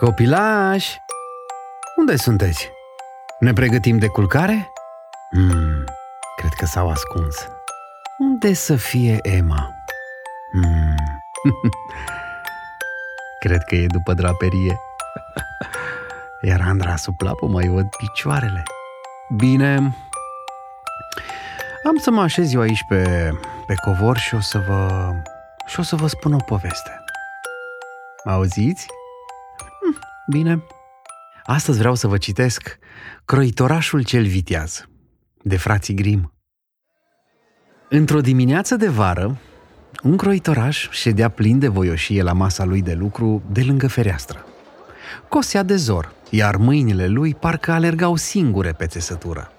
Copilași! Unde sunteți? Ne pregătim de culcare? Hmm, cred că s-au ascuns. Unde să fie Emma? Hmm. cred că e după draperie. Iar Andra sub plapă mai văd picioarele. Bine, am să mă așez eu aici pe, pe covor și o să vă și o să vă spun o poveste. Mă auziți? Hm, bine. Astăzi vreau să vă citesc Croitorașul cel viteaz, de frații Grim. Într-o dimineață de vară, un croitoraș ședea plin de voioșie la masa lui de lucru de lângă fereastră. Cosea de zor, iar mâinile lui parcă alergau singure pe țesătură.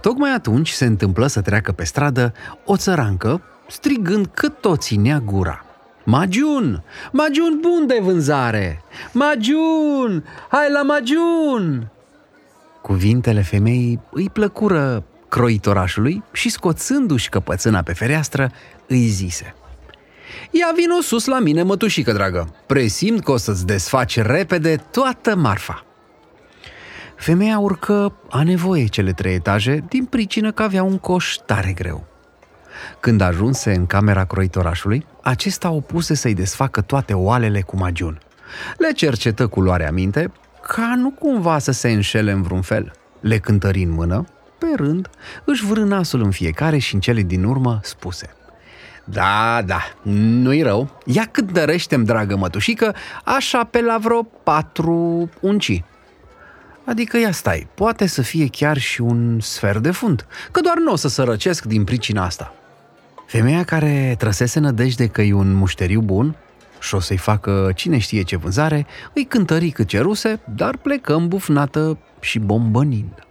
Tocmai atunci se întâmplă să treacă pe stradă o țărancă, strigând cât tot ținea gura – Magiun! Magiun bun de vânzare! Magiun! Hai la Magiun! Cuvintele femeii îi plăcură croitorașului și scoțându-și căpățâna pe fereastră, îi zise Ia vino sus la mine, mătușică dragă, presimt că o să-ți desfaci repede toată marfa. Femeia urcă a nevoie cele trei etaje din pricină că avea un coș tare greu. Când ajunse în camera croitorașului, acesta opuse să-i desfacă toate oalele cu magiun. Le cercetă cu luarea minte, ca nu cumva să se înșele în vreun fel. Le cântări în mână, pe rând, își vârâ nasul în fiecare și în cele din urmă spuse – da, da, nu-i rău. Ia cât dărește dragă mătușică, așa pe la vreo patru unci. Adică ia stai, poate să fie chiar și un sfert de fund, că doar nu o să sărăcesc din pricina asta. Femeia care trăsese nădejde că e un mușteriu bun și o să-i facă cine știe ce vânzare, îi cântări cât ceruse, dar plecă îmbufnată și bombănind.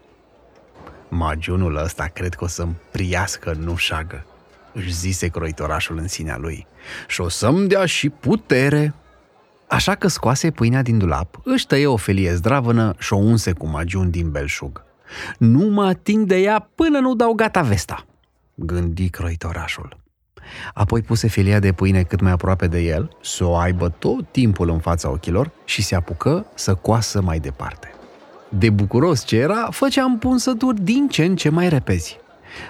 Magiunul ăsta cred că o să-mi priască nu șagă, își zise croitorașul în sinea lui, și o să-mi dea și putere. Așa că scoase pâinea din dulap, își tăie o felie zdravănă și o unse cu magiun din belșug. Nu mă ating de ea până nu dau gata vesta, gândi croitorașul. Apoi puse filia de pâine cât mai aproape de el, să o aibă tot timpul în fața ochilor și se apucă să coasă mai departe. De bucuros ce era, făcea împunsături din ce în ce mai repezi.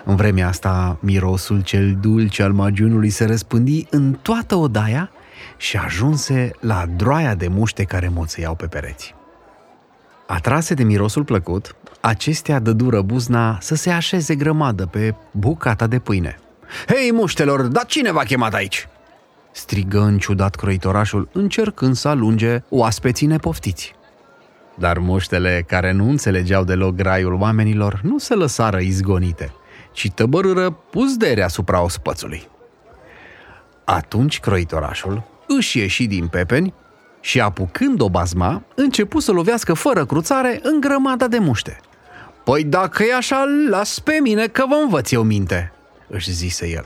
În vremea asta, mirosul cel dulce al magiunului se răspândi în toată odaia și ajunse la droaia de muște care moțăiau pe pereți. Atrase de mirosul plăcut, acestea dădură buzna să se așeze grămadă pe bucata de pâine. Hei, muștelor, dar cine v-a chemat aici?" strigă în ciudat croitorașul, încercând să alunge oaspeții nepoftiți. Dar muștele, care nu înțelegeau deloc graiul oamenilor, nu se lăsară izgonite, ci tăbărâră puzdere asupra ospățului. Atunci croitorașul își ieși din pepeni și apucând o bazma, începu să lovească fără cruțare în grămada de muște. Păi dacă e așa, las pe mine că vă învăț eu minte, își zise el.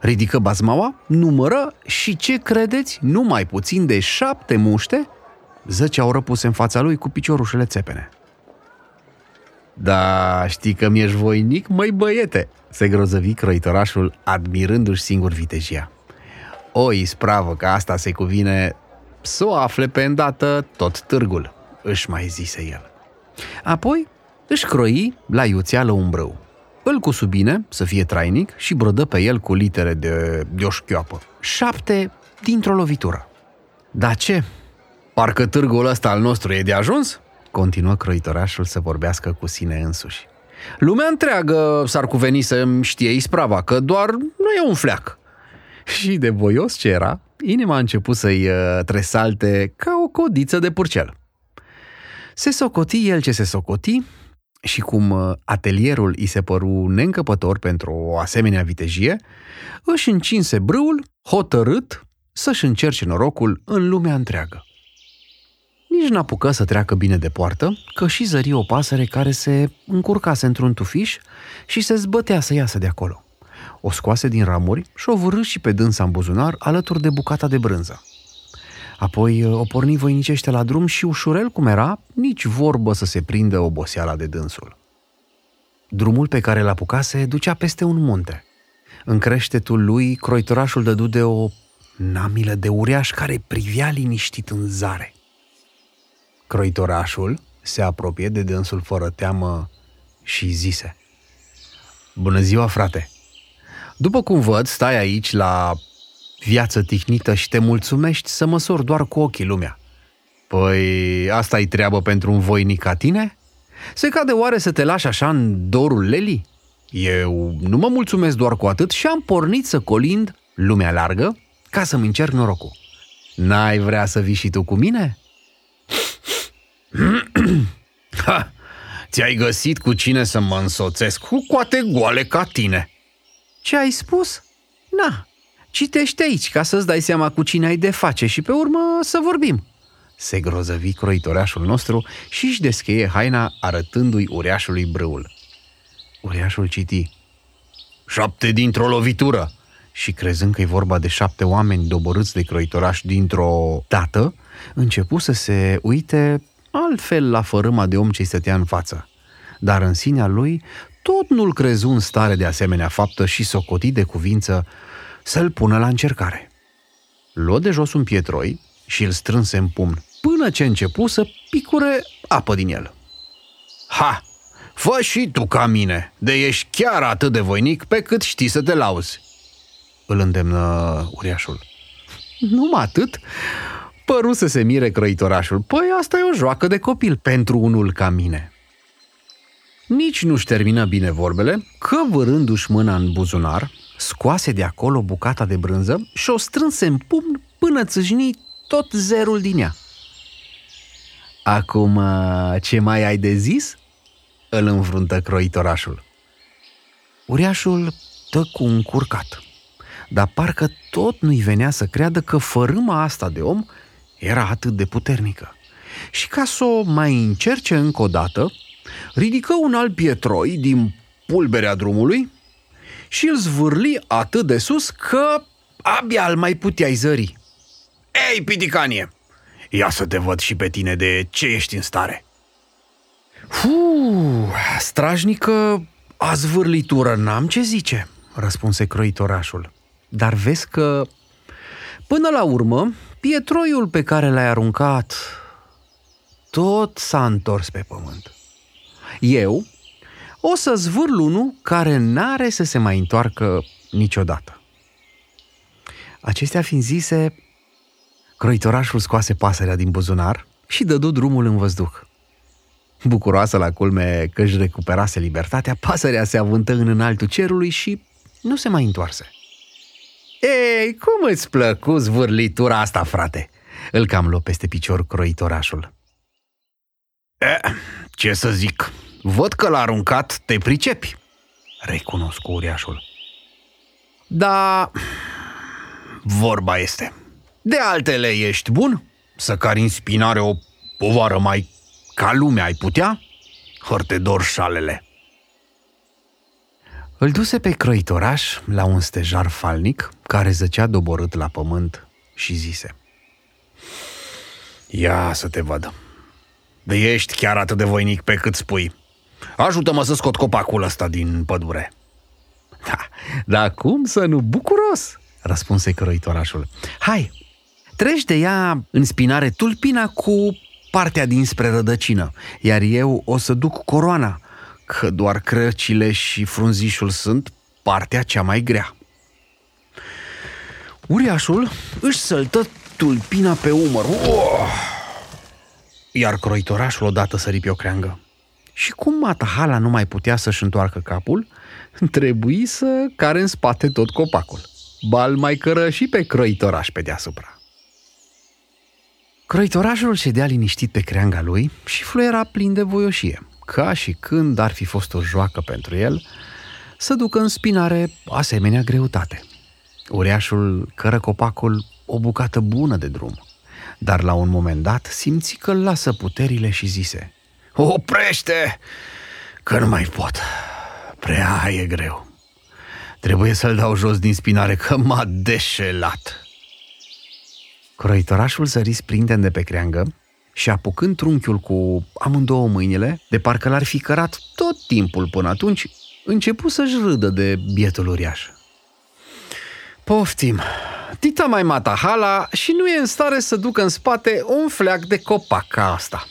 Ridică bazmaua, numără și ce credeți, nu mai puțin de șapte muște zăceau răpuse în fața lui cu piciorușele țepene. Da, știi că mi-ești voinic, măi băiete, se grozăvi croitorașul, admirându-și singur vitejia. O ispravă că asta se cuvine să o afle pe îndată tot târgul, își mai zise el. Apoi își croi la iuțeală un brâu. Îl cu bine, să fie trainic, și brodă pe el cu litere de, de o șchioapă. Șapte dintr-o lovitură. Da ce? Parcă târgul ăsta al nostru e de ajuns? Continuă croitorașul să vorbească cu sine însuși. Lumea întreagă s-ar cuveni să știe isprava, că doar nu e un fleac. Și de voios ce era, inima a început să-i uh, tresalte ca o codiță de purcel. Se socoti el ce se socoti și cum uh, atelierul îi se păru neîncăpător pentru o asemenea vitejie, își încinse brâul, hotărât să-și încerce norocul în lumea întreagă. Nici n-apucă să treacă bine de poartă, că și zări o pasăre care se încurcase într-un tufiș și se zbătea să iasă de acolo. O scoase din ramuri și o vârâ și pe dânsa în buzunar alături de bucata de brânză. Apoi uh, o porni voinicește la drum și ușurel cum era, nici vorbă să se prindă oboseala de dânsul. Drumul pe care l apucase ducea peste un munte. În creștetul lui, croitorașul dădu de o namilă de uriaș care privea liniștit în zare. Croitorașul se apropie de dânsul fără teamă și zise Bună ziua, frate! După cum văd, stai aici la viață tihnită și te mulțumești să măsori doar cu ochii lumea. Păi, asta e treabă pentru un voinic ca tine? Se cade oare să te lași așa în dorul lelii? Eu nu mă mulțumesc doar cu atât și am pornit să colind lumea largă ca să-mi încerc norocul. N-ai vrea să vii și tu cu mine? ha, ți-ai găsit cu cine să mă însoțesc cu coate goale ca tine. Ce ai spus? Na, citește aici ca să-ți dai seama cu cine ai de face și pe urmă să vorbim. Se grozăvi croitoreașul nostru și își descheie haina arătându-i ureașului brâul. Uriașul citi. Șapte dintr-o lovitură! Și crezând că e vorba de șapte oameni doborâți de croitoraș dintr-o dată, începu să se uite altfel la fărâma de om ce stătea în față. Dar în sinea lui tot nu-l crezu în stare de asemenea faptă și socoti de cuvință să-l pună la încercare. Luă de jos un pietroi și îl strânse în pumn, până ce începu să picure apă din el. Ha! Fă și tu ca mine, de ești chiar atât de voinic pe cât știi să te lauzi. Îl îndemnă uriașul. Numai atât? Păru să se mire crăitorașul. Păi asta e o joacă de copil pentru unul ca mine. Nici nu-și termină bine vorbele, că vârându-și mâna în buzunar, scoase de acolo bucata de brânză și o strânse în pumn până țâșni tot zerul din ea. Acum, ce mai ai de zis?" îl înfruntă croitorașul. Uriașul tă cu un curcat, dar parcă tot nu-i venea să creadă că fărâma asta de om era atât de puternică. Și ca să o mai încerce încă o dată, ridică un alt pietroi din pulberea drumului și îl zvârli atât de sus că abia îl mai puteai zări. Ei, piticanie, ia să te văd și pe tine de ce ești în stare. Fu, strajnică a zvârlitură, n-am ce zice, răspunse croitorașul. Dar vezi că, până la urmă, pietroiul pe care l-ai aruncat tot s-a întors pe pământ. Eu o să zvârl unul care n-are să se mai întoarcă niciodată. Acestea fiind zise, croitorașul scoase pasărea din buzunar și dădu drumul în văzduh. Bucuroasă la culme că își recuperase libertatea, pasărea se avântă în înaltul cerului și nu se mai întoarse. Ei, cum îți plăcu zvârlitura asta, frate? Îl cam luă peste picior croitorașul. E, ce să zic, văd că l-a aruncat, te pricepi, recunosc uriașul. Da, vorba este. De altele ești bun? Să cari în spinare o povară mai ca lumea ai putea? Hărtedor șalele. Îl duse pe croitoraș la un stejar falnic care zăcea doborât la pământ și zise Ia să te văd. De ești chiar atât de voinic pe cât spui. Ajută-mă să scot copacul ăsta din pădure. Da, dar cum să nu? Bucuros! Răspunse croitorașul. Hai, treci de ea în spinare tulpina cu partea dinspre rădăcină, iar eu o să duc coroana, că doar crăcile și frunzișul sunt partea cea mai grea. Uriașul își săltă tulpina pe umăr, oh! Iar croitorașul odată sări pe o creangă. Și cum Matahala nu mai putea să-și întoarcă capul, trebuie să care în spate tot copacul. Bal mai cără și pe croitoraș pe deasupra. Croitorașul ședea liniștit pe creanga lui și fluiera plin de voioșie, ca și când ar fi fost o joacă pentru el să ducă în spinare asemenea greutate. Ureașul cără copacul o bucată bună de drum, dar la un moment dat simți că îl lasă puterile și zise Oprește! Că nu mai pot. Prea e greu. Trebuie să-l dau jos din spinare că m-a deșelat. Croitorașul sări splindent de pe creangă și apucând trunchiul cu amândouă mâinile, de parcă l-ar fi cărat tot timpul până atunci, începu să-și râdă de bietul uriaș. Poftim, Tita mai mata hala și nu e în stare să ducă în spate un fleac de copac ca asta.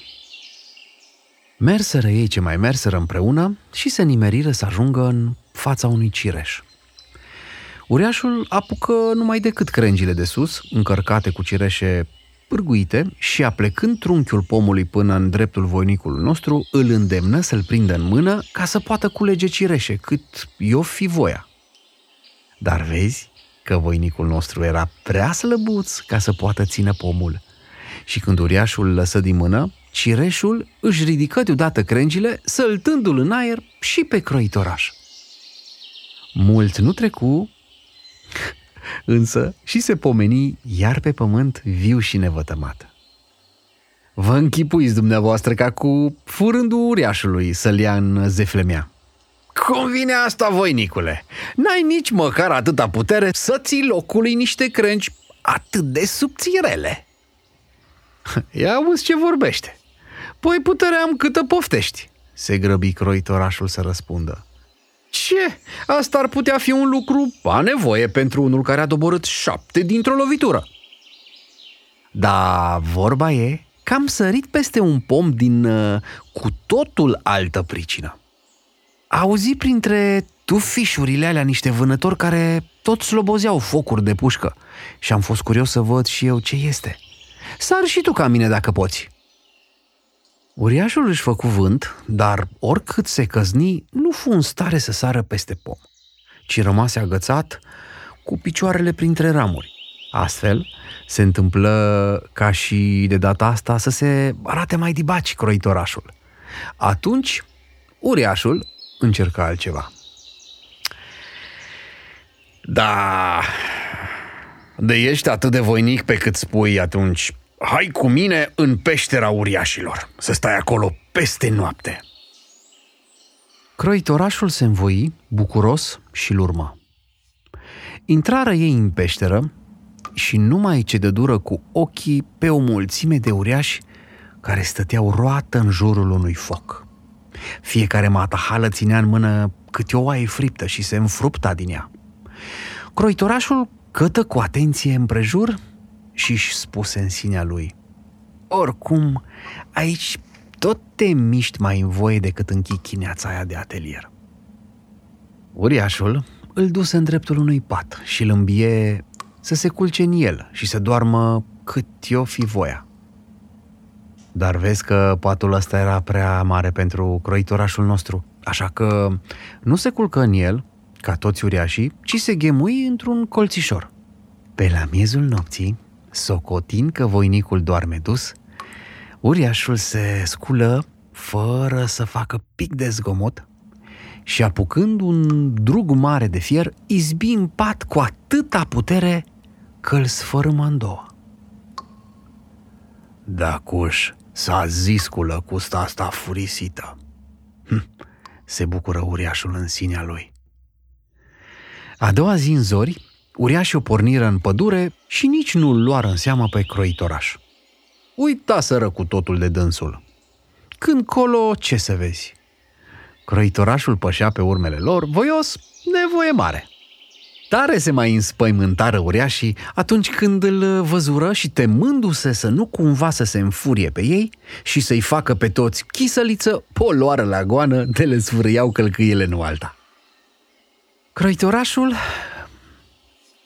Merseră ei ce mai merseră împreună și se nimeriră să ajungă în fața unui cireș. Uriașul apucă numai decât crengile de sus, încărcate cu cireșe pârguite și aplecând trunchiul pomului până în dreptul voinicului nostru, îl îndemnă să-l prindă în mână ca să poată culege cireșe, cât i-o fi voia. Dar vezi că voinicul nostru era prea slăbuț ca să poată ține pomul. Și când uriașul lăsă din mână, cireșul își ridică deodată crengile, săltându-l în aer și pe croitoraș. Mult nu trecu însă și se pomeni iar pe pământ viu și nevătămat. Vă închipuiți dumneavoastră ca cu furândul uriașului să-l ia în zeflemea. Cum vine asta, voinicule? N-ai nici măcar atâta putere să ții locului niște crânci atât de subțirele. Ia auzi ce vorbește. Păi puterea am câtă poftești, se grăbi croitorașul să răspundă. Ce? Asta ar putea fi un lucru a nevoie pentru unul care a doborât șapte dintr-o lovitură. Da, vorba e că am sărit peste un pom din uh, cu totul altă pricină. Auzi printre tufișurile alea niște vânători care tot slobozeau focuri de pușcă și am fost curios să văd și eu ce este. Sar și tu ca mine dacă poți. Uriașul își făcu vânt, dar oricât se căzni, nu fu în stare să sară peste pom, ci rămase agățat cu picioarele printre ramuri. Astfel, se întâmplă ca și de data asta să se arate mai dibaci croitorașul. Atunci, uriașul încerca altceva. Da, de ești atât de voinic pe cât spui atunci, Hai cu mine în peștera uriașilor, să stai acolo peste noapte. Croitorașul se învoi, bucuros și-l urmă. Intrară ei în peșteră și numai ce de dură cu ochii pe o mulțime de uriași care stăteau roată în jurul unui foc. Fiecare matahală ținea în mână câte o oaie friptă și se înfrupta din ea. Croitorașul cătă cu atenție împrejur și își spuse în sinea lui Oricum, aici tot te miști mai în voie decât în chichineața aia de atelier. Uriașul îl duse în dreptul unui pat și îl îmbie să se culce în el și să doarmă cât i-o fi voia. Dar vezi că patul ăsta era prea mare pentru croitorașul nostru, așa că nu se culcă în el, ca toți uriașii, ci se ghemui într-un colțișor. Pe la miezul nopții, socotind că voinicul doarme dus, uriașul se sculă fără să facă pic de zgomot și apucând un drug mare de fier, izbi în pat cu atâta putere că îl sfărâmă în două. Da, cuș, s-a zis cu lăcusta asta furisită. Hm, se bucură uriașul în sinea lui. A doua zi în zori, Uriașii o porniră în pădure și nici nu-l luară în seamă pe croitoraș. Uitaseră cu totul de dânsul. Când colo, ce să vezi? Croitorașul pășea pe urmele lor, voios, nevoie mare. Tare se mai înspăimântară uriașii atunci când îl văzură și temându-se să nu cumva să se înfurie pe ei și să-i facă pe toți chisăliță, poloară la goană de le sfârâiau călcâiele în alta. Croitorașul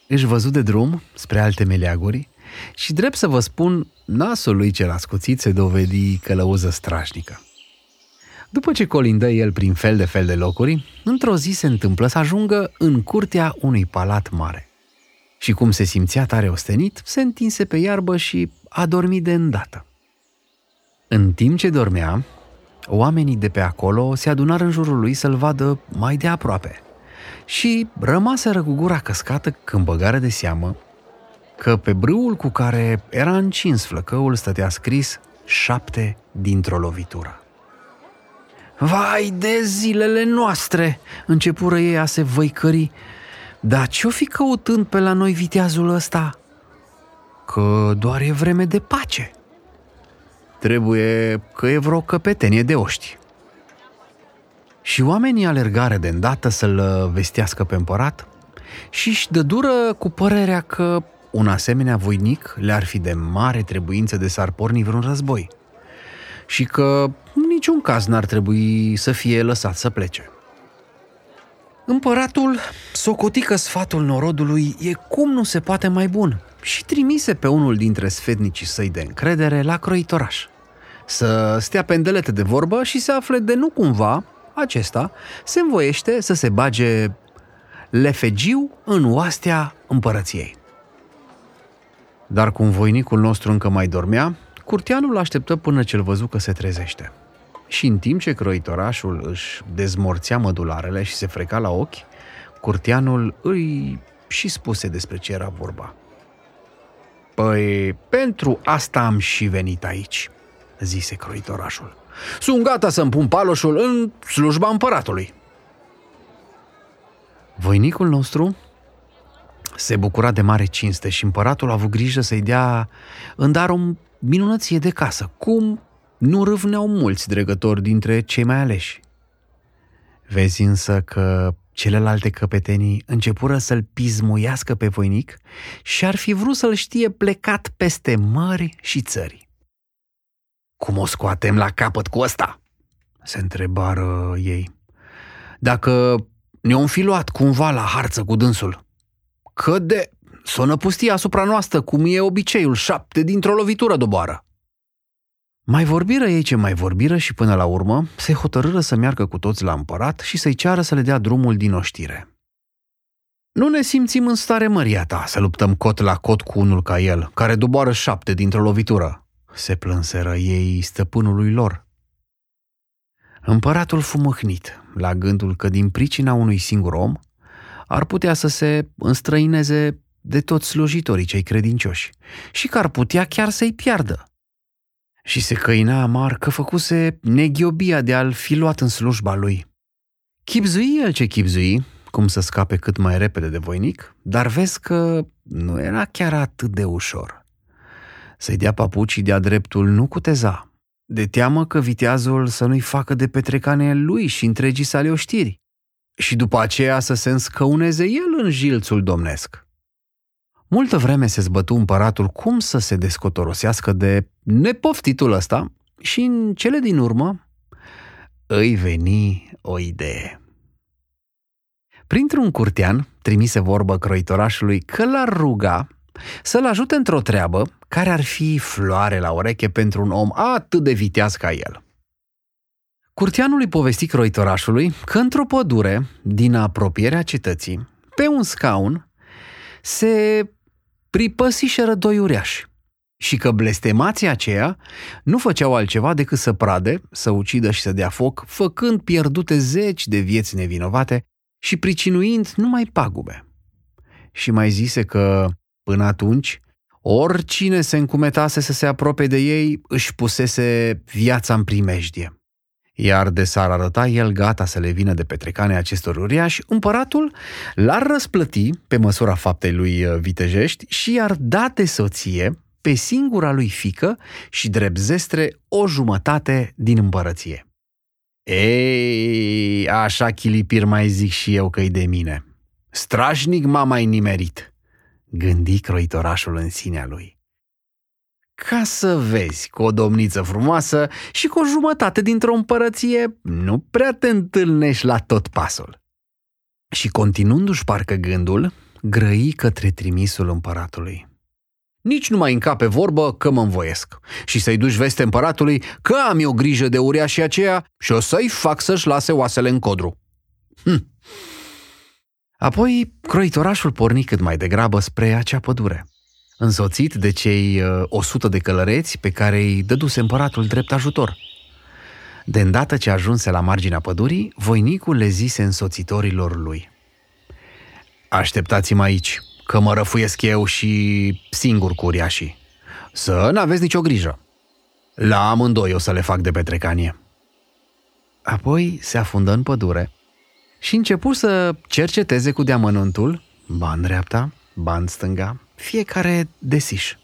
își văzut de drum spre alte meleaguri și, drept să vă spun, nasul lui cel ascuțit se dovedi călăuză strașnică. După ce colindă el prin fel de fel de locuri, într-o zi se întâmplă să ajungă în curtea unui palat mare. Și cum se simțea tare ostenit, se întinse pe iarbă și a dormit de îndată. În timp ce dormea, oamenii de pe acolo se adunară în jurul lui să-l vadă mai de aproape – și rămaseră cu gura căscată când băgare de seamă că pe brâul cu care era încins flăcăul stătea scris șapte dintr-o lovitură. Vai de zilele noastre! Începură ei a se văicări. Dar ce-o fi căutând pe la noi viteazul ăsta? Că doar e vreme de pace. Trebuie că e vreo căpetenie de oști. Și oamenii alergare de îndată să-l vestească pe împărat și își dă dură cu părerea că un asemenea voinic le-ar fi de mare trebuință de s-ar porni vreun război și că în niciun caz n-ar trebui să fie lăsat să plece. Împăratul socotică sfatul norodului e cum nu se poate mai bun și trimise pe unul dintre sfetnicii săi de încredere la croitoraș. Să stea pendelete de vorbă și să afle de nu cumva acesta se învoiește să se bage lefegiu în oastea împărăției. Dar cum voinicul nostru încă mai dormea, curteanul așteptă până ce-l văzu că se trezește. Și în timp ce croitorașul își dezmorțea mădularele și se freca la ochi, curteanul îi și spuse despre ce era vorba. Păi, pentru asta am și venit aici, zise croitorașul. Sunt gata să-mi pun paloșul în slujba împăratului. Voinicul nostru se bucura de mare cinste și împăratul a avut grijă să-i dea în dar o minunăție de casă, cum nu râvneau mulți dregători dintre cei mai aleși. Vezi însă că celelalte căpetenii începură să-l pismuiască pe voinic și ar fi vrut să-l știe plecat peste mări și țări. Cum o scoatem la capăt cu ăsta?" se întrebară ei. Dacă ne-om fi luat cumva la harță cu dânsul. Că de... Sonă pustia asupra noastră, cum e obiceiul, șapte dintr-o lovitură doboară. Mai vorbiră ei ce mai vorbiră și până la urmă se hotărâră să meargă cu toți la împărat și să-i ceară să le dea drumul din oștire. Nu ne simțim în stare măria ta să luptăm cot la cot cu unul ca el, care doboară șapte dintr-o lovitură, se plânseră ei stăpânului lor. Împăratul fu mâhnit la gândul că din pricina unui singur om ar putea să se înstrăineze de toți slujitorii cei credincioși și că ar putea chiar să-i piardă. Și se căina amar că făcuse neghiobia de a-l fi luat în slujba lui. Chipzui el ce chipzui, cum să scape cât mai repede de voinic, dar vezi că nu era chiar atât de ușor. Să-i dea papucii de-a dreptul nu cuteza, de teamă că viteazul să nu-i facă de petrecane lui și întregii sale oștiri, și după aceea să se înscăuneze el în jilțul domnesc. Multă vreme se zbătu împăratul cum să se descotorosească de nepoftitul ăsta și în cele din urmă îi veni o idee. Printr-un curtean trimise vorbă croitorașului că l-ar ruga să-l ajute într-o treabă care ar fi floare la ureche pentru un om atât de viteaz ca el. Curteanul îi povesti croitorașului că într-o pădure din apropierea cetății, pe un scaun, se pripăsișeră doi uriași și că blestemații aceia nu făceau altceva decât să prade, să ucidă și să dea foc, făcând pierdute zeci de vieți nevinovate și pricinuind numai pagube. Și mai zise că, până atunci, oricine se încumetase să se apropie de ei își pusese viața în primejdie. Iar de s-ar arăta el gata să le vină de petrecane acestor uriași, împăratul l-ar răsplăti pe măsura faptei lui uh, vitejești și i-ar da de soție pe singura lui fică și drept zestre o jumătate din împărăție. Ei, așa chilipir mai zic și eu că-i de mine. Strașnic m-a mai nimerit, gândi croitorașul în sinea lui ca să vezi cu o domniță frumoasă și cu o jumătate dintr-o împărăție nu prea te întâlnești la tot pasul. Și continuându-și parcă gândul, grăi către trimisul împăratului. Nici nu mai încape vorbă că mă învoiesc și să-i duci veste împăratului că am eu grijă de uriașii aceea și o să-i fac să-și lase oasele în codru. Hm. Apoi, croitorașul porni cât mai degrabă spre acea pădure însoțit de cei uh, o sută de călăreți pe care îi dăduse împăratul drept ajutor. De îndată ce ajunse la marginea pădurii, voinicul le zise însoțitorilor lui. Așteptați-mă aici, că mă răfuiesc eu și singur cu uriașii. Să n-aveți nicio grijă. La amândoi o să le fac de petrecanie. Apoi se afundă în pădure și începu să cerceteze cu deamănuntul, ba în dreapta, ba în stânga, fiecare desiș.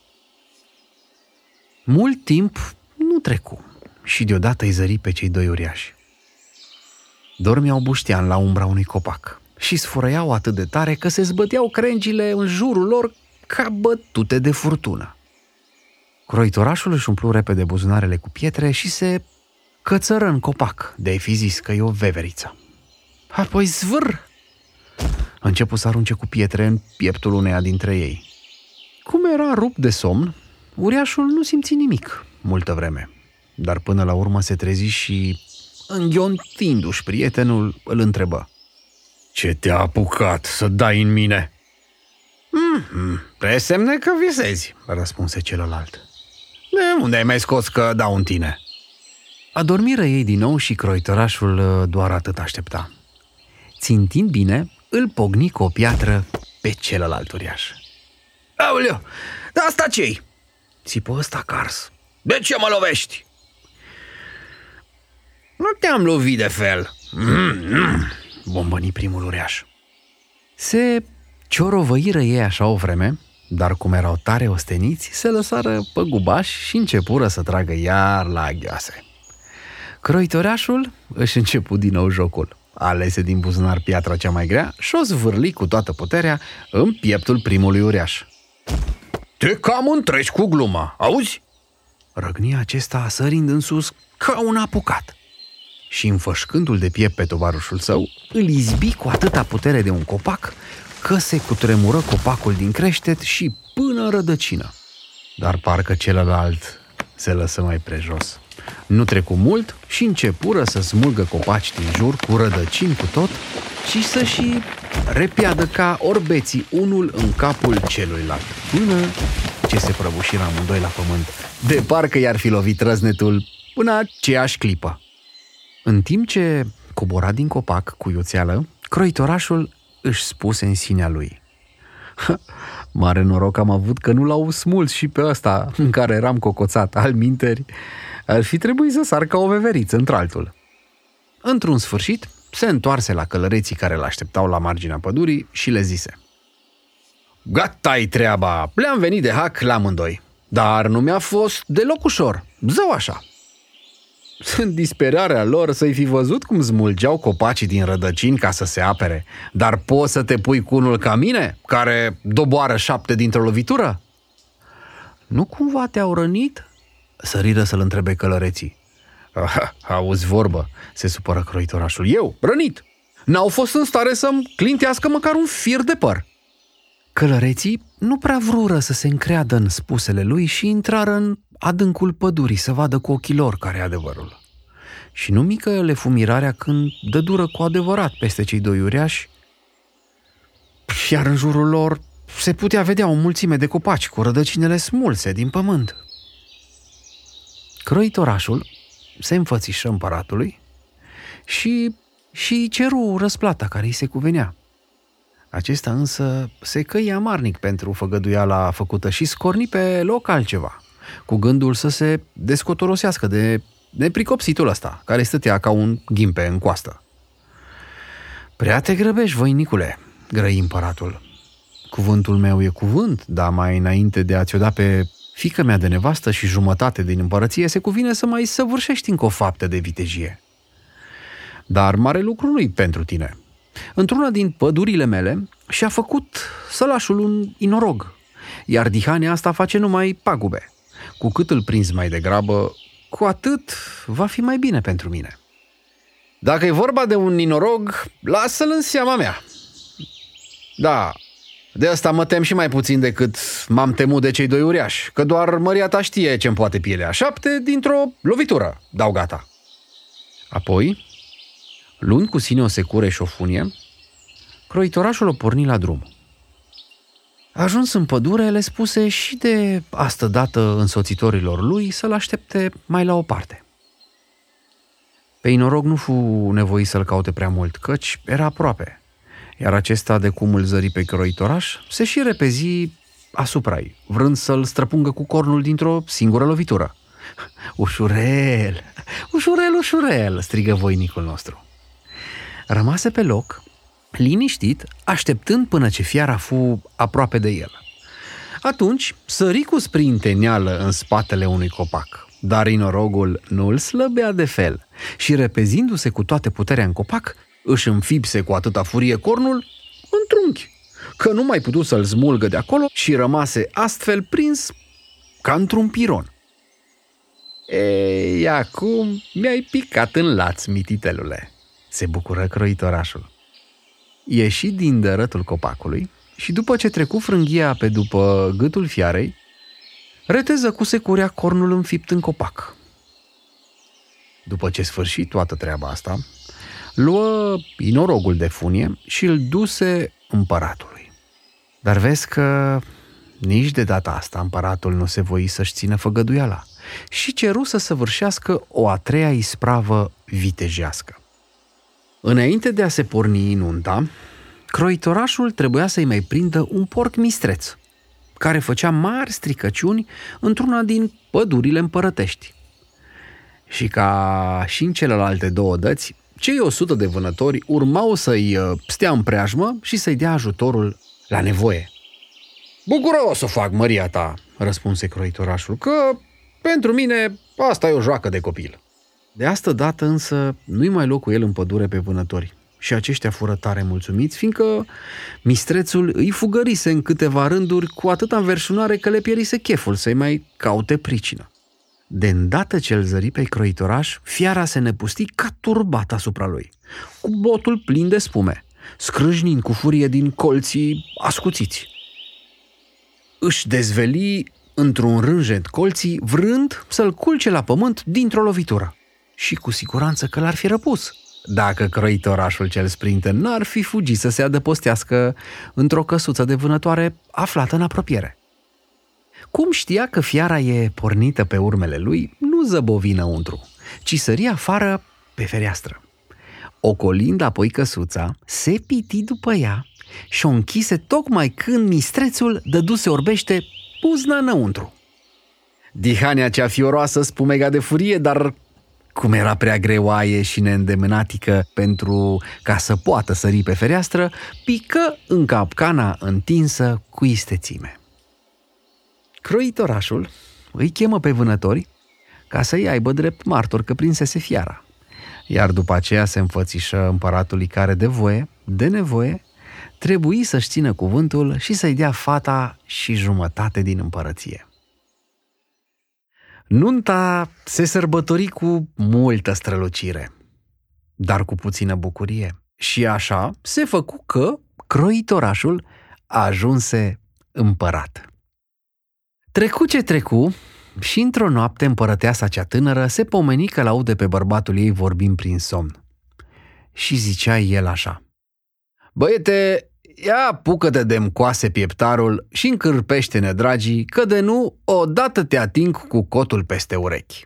Mult timp nu trecu și deodată îi zări pe cei doi uriași. Dormeau buștean la umbra unui copac și sfurăiau atât de tare că se zbăteau crengile în jurul lor ca bătute de furtună. Croitorașul își umplu repede buzunarele cu pietre și se cățără în copac, de fi zis că e o veveriță. Apoi zvâr! Începu să arunce cu pietre în pieptul uneia dintre ei. Cum era rupt de somn, uriașul nu simți nimic multă vreme, dar până la urmă se trezi și, înghiontindu-și prietenul, îl întrebă. Ce te-a apucat să dai în mine?" Mm-hmm, presemne că visezi, răspunse celălalt. De unde ai mai scos că dau în tine? Adormiră ei din nou și croitorașul uh, doar atât aștepta. Țintind bine, îl pogni cu o piatră pe celălalt uriaș. Aoleu, dar asta ce-i? Țipă ăsta cars. De ce mă lovești? Nu te-am lovit de fel. Mm-hmm, bombăni primul uriaș. Se ciorovăiră ei așa o vreme, dar cum erau tare osteniți, se lăsară pe gubaș și începură să tragă iar la agioase. Croitoreașul își început din nou jocul. Alese din buzunar piatra cea mai grea și o zvârli cu toată puterea în pieptul primului uriaș. Te cam întreci cu gluma, auzi? Răgni acesta sărind în sus ca un apucat. Și înfășcându-l de piept pe tovarășul său, îl izbi cu atâta putere de un copac că se cutremură copacul din creștet și până în rădăcină. Dar parcă celălalt se lăsă mai prejos. Nu trecu mult și începură să smulgă copaci din jur cu rădăcini cu tot și să și repiadă ca orbeții unul în capul celuilalt, până ce se prăbușiră amândoi la pământ, de parcă i-ar fi lovit răznetul până aceeași clipă. În timp ce cobora din copac cu iuțeală, croitorașul își spuse în sinea lui. Mare noroc am avut că nu l-au smuls și pe ăsta în care eram cocoțat al minteri. Ar fi trebuit să sar ca o veveriță într-altul. Într-un sfârșit, se întoarse la călăreții care l-așteptau la marginea pădurii și le zise. Gata-i treaba, le-am venit de hac la amândoi. Dar nu mi-a fost deloc ușor, zău așa. Sunt disperarea lor să-i fi văzut cum smulgeau copacii din rădăcini ca să se apere. Dar poți să te pui cu unul ca mine, care doboară șapte dintr-o lovitură? Nu cumva te-au rănit? Săriră să-l întrebe călăreții. Ah, auzi vorbă, se supără croitorașul. Eu, rănit! N-au fost în stare să-mi clintească măcar un fir de păr. Călăreții nu prea vrură să se încreadă în spusele lui și intrară în adâncul pădurii să vadă cu ochii lor care e adevărul. Și nu mică le fumirarea când dă dură cu adevărat peste cei doi uriași, iar în jurul lor se putea vedea o mulțime de copaci cu rădăcinile smulse din pământ. Croitorașul se înfățișă împăratului și și ceru răsplata care îi se cuvenea. Acesta însă se căi amarnic pentru făgăduiala făcută și scorni pe loc altceva, cu gândul să se descotorosească de nepricopsitul ăsta, care stătea ca un ghimpe în coastă. Prea te grăbești, voinicule, grăi împăratul. Cuvântul meu e cuvânt, dar mai înainte de a-ți-o da pe fică mea de nevastă și jumătate din împărăție, se cuvine să mai săvârșești încă o faptă de vitejie. Dar mare lucru nu-i pentru tine. Într-una din pădurile mele și-a făcut sălașul un inorog, iar dihania asta face numai pagube. Cu cât îl prinzi mai degrabă, cu atât va fi mai bine pentru mine. Dacă e vorba de un inorog, lasă-l în seama mea. Da, de asta mă tem și mai puțin decât m-am temut de cei doi uriași, că doar măria ta știe ce-mi poate pielea. Șapte dintr-o lovitură, dau gata. Apoi, luând cu sine o secură și o funie, croitorașul o porni la drum. Ajuns în pădure, le spuse și de astă dată însoțitorilor lui să-l aștepte mai la o parte. Pe inorog nu fu nevoit să-l caute prea mult, căci era aproape – iar acesta, de cum îl zări pe croitoraș, se și repezi asupra ei, vrând să-l străpungă cu cornul dintr-o singură lovitură. Ușurel, ușurel, ușurel, strigă voinicul nostru. Rămase pe loc, liniștit, așteptând până ce fiara fu aproape de el. Atunci sări cu sprinteneală în spatele unui copac, dar inorogul nu îl slăbea de fel și repezindu-se cu toate puterea în copac, își înfipse cu atâta furie cornul în trunchi. că nu mai putut să-l smulgă de acolo și rămase astfel prins ca într-un piron. Ei, acum mi-ai picat în laț, mititelule, se bucură croitorașul. Ieși din dărătul copacului și după ce trecu frânghia pe după gâtul fiarei, reteză cu securea cornul înfipt în copac. După ce sfârși toată treaba asta, luă inorogul de funie și îl duse împăratului. Dar vezi că nici de data asta împăratul nu se voi să-și țină făgăduiala și ceru să săvârșească o a treia ispravă vitejească. Înainte de a se porni nunta, croitorașul trebuia să-i mai prindă un porc mistreț, care făcea mari stricăciuni într-una din pădurile împărătești. Și ca și în celelalte două dăți, cei o sută de vânători urmau să-i uh, stea în preajmă și să-i dea ajutorul la nevoie. Bucuros să fac, măria ta, răspunse croitorașul, că pentru mine asta e o joacă de copil. De asta dată însă nu-i mai loc cu el în pădure pe vânători și aceștia fură tare mulțumiți, fiindcă mistrețul îi fugărise în câteva rânduri cu atâta înverșunare că le pierise cheful să-i mai caute pricină. De îndată ce îl zări pe croitoraș, fiara se nepusti ca turbat asupra lui, cu botul plin de spume, scrâșnind cu furie din colții ascuțiți. Își dezveli într-un rânjet colții, vrând să-l culce la pământ dintr-o lovitură. Și cu siguranță că l-ar fi răpus, dacă croitorașul cel sprinte n-ar fi fugit să se adăpostească într-o căsuță de vânătoare aflată în apropiere. Cum știa că fiara e pornită pe urmele lui, nu zăbovi înăuntru, ci sări afară pe fereastră. Ocolind apoi căsuța, se piti după ea și o închise tocmai când mistrețul dăduse orbește puzna înăuntru. Dihania cea fioroasă spumega de furie, dar cum era prea greoaie și neîndemânatică pentru ca să poată sări pe fereastră, pică în capcana întinsă cu istețime. Croitorașul îi chemă pe vânători ca să-i aibă drept martor că prinsese fiara. Iar după aceea se înfățișă împăratului care de voie, de nevoie, trebuie să-și țină cuvântul și să-i dea fata și jumătate din împărăție. Nunta se sărbători cu multă strălucire, dar cu puțină bucurie. Și așa se făcu că croitorașul ajunse împărat. Trecu ce trecu, și într-o noapte împărăteasa cea tânără se pomeni că laude pe bărbatul ei vorbind prin somn. Și zicea el așa. Băiete, ia pucă-te de mcoase pieptarul și încârpește-ne, dragii, că de nu, odată te ating cu cotul peste urechi.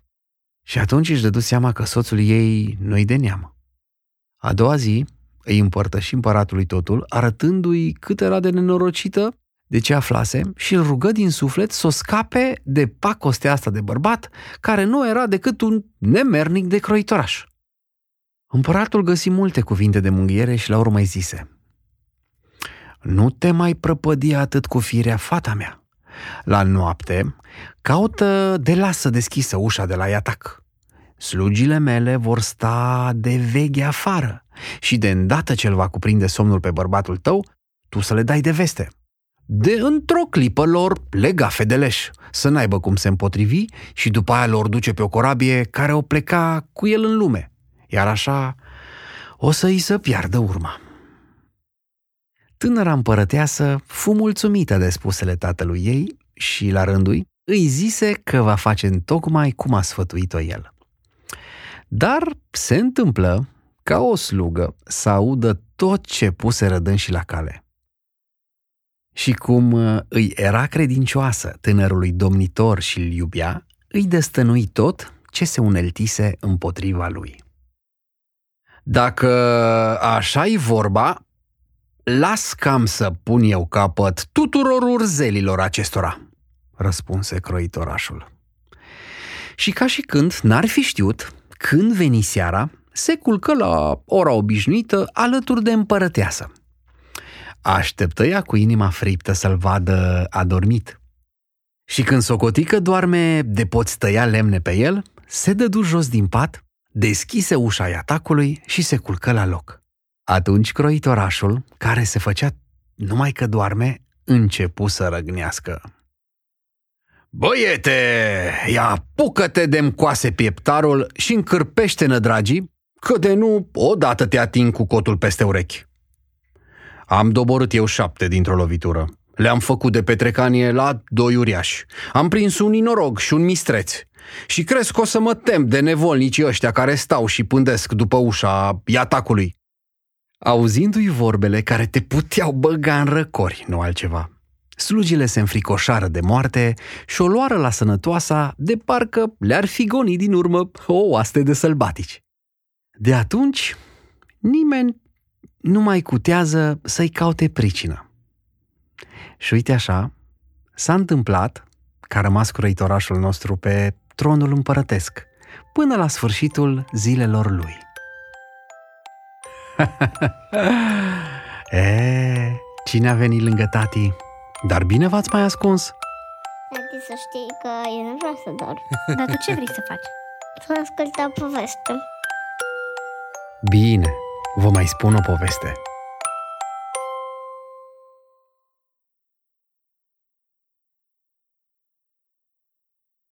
Și atunci își dădu seama că soțul ei nu-i de neam. A doua zi îi împărtăși împăratului totul, arătându-i cât era de nenorocită de ce aflase și îl rugă din suflet să o scape de pacostea asta de bărbat, care nu era decât un nemernic de croitoraș. Împăratul găsi multe cuvinte de mânghiere și la urmă îi zise Nu te mai prăpădi atât cu firea, fata mea. La noapte, caută de lasă deschisă ușa de la iatac. Slugile mele vor sta de veghe afară și de îndată ce îl va cuprinde somnul pe bărbatul tău, tu să le dai de veste – de într-o clipă lor lega fedeleș, să n-aibă cum se împotrivi și după aia lor duce pe o corabie care o pleca cu el în lume, iar așa o să îi să piardă urma. Tânăra împărăteasă fu mulțumită de spusele tatălui ei și, la rândul îi zise că va face în tocmai cum a sfătuit-o el. Dar se întâmplă ca o slugă să audă tot ce puse rădân și la cale – și cum uh, îi era credincioasă tânărului domnitor și îl iubea, îi destănui tot ce se uneltise împotriva lui. Dacă așa-i vorba, las cam să pun eu capăt tuturor urzelilor acestora, răspunse croitorașul. Și ca și când n-ar fi știut, când veni seara, se culcă la ora obișnuită alături de împărăteasă. Așteptă ea cu inima friptă să-l vadă adormit. Și când socotică doarme de poți tăia lemne pe el, se dădu jos din pat, deschise ușa atacului și se culcă la loc. Atunci croitorașul, care se făcea numai că doarme, începu să răgnească. Băiete, ia apucă-te de coase pieptarul și încârpește-ne, dragii, că de nu, odată te ating cu cotul peste urechi. Am doborât eu șapte dintr-o lovitură. Le-am făcut de petrecanie la doi uriași. Am prins un inorog și un mistreț. Și crezi că o să mă tem de nevolnicii ăștia care stau și pândesc după ușa iatacului. Auzindu-i vorbele care te puteau băga în răcori, nu altceva. Slugile se înfricoșară de moarte și o luară la sănătoasa de parcă le-ar fi gonit din urmă o oaste de sălbatici. De atunci, nimeni nu mai cutează să-i caute pricină. Și uite așa, s-a întâmplat că a rămas crăitorașul nostru pe tronul împărătesc până la sfârșitul zilelor lui. e, cine a venit lângă tati? Dar bine v-ați mai ascuns? Tati să știi că eu nu vreau să dorm. Dar tu ce vrei să faci? Să ascult o poveste. Bine, vă mai spun o poveste.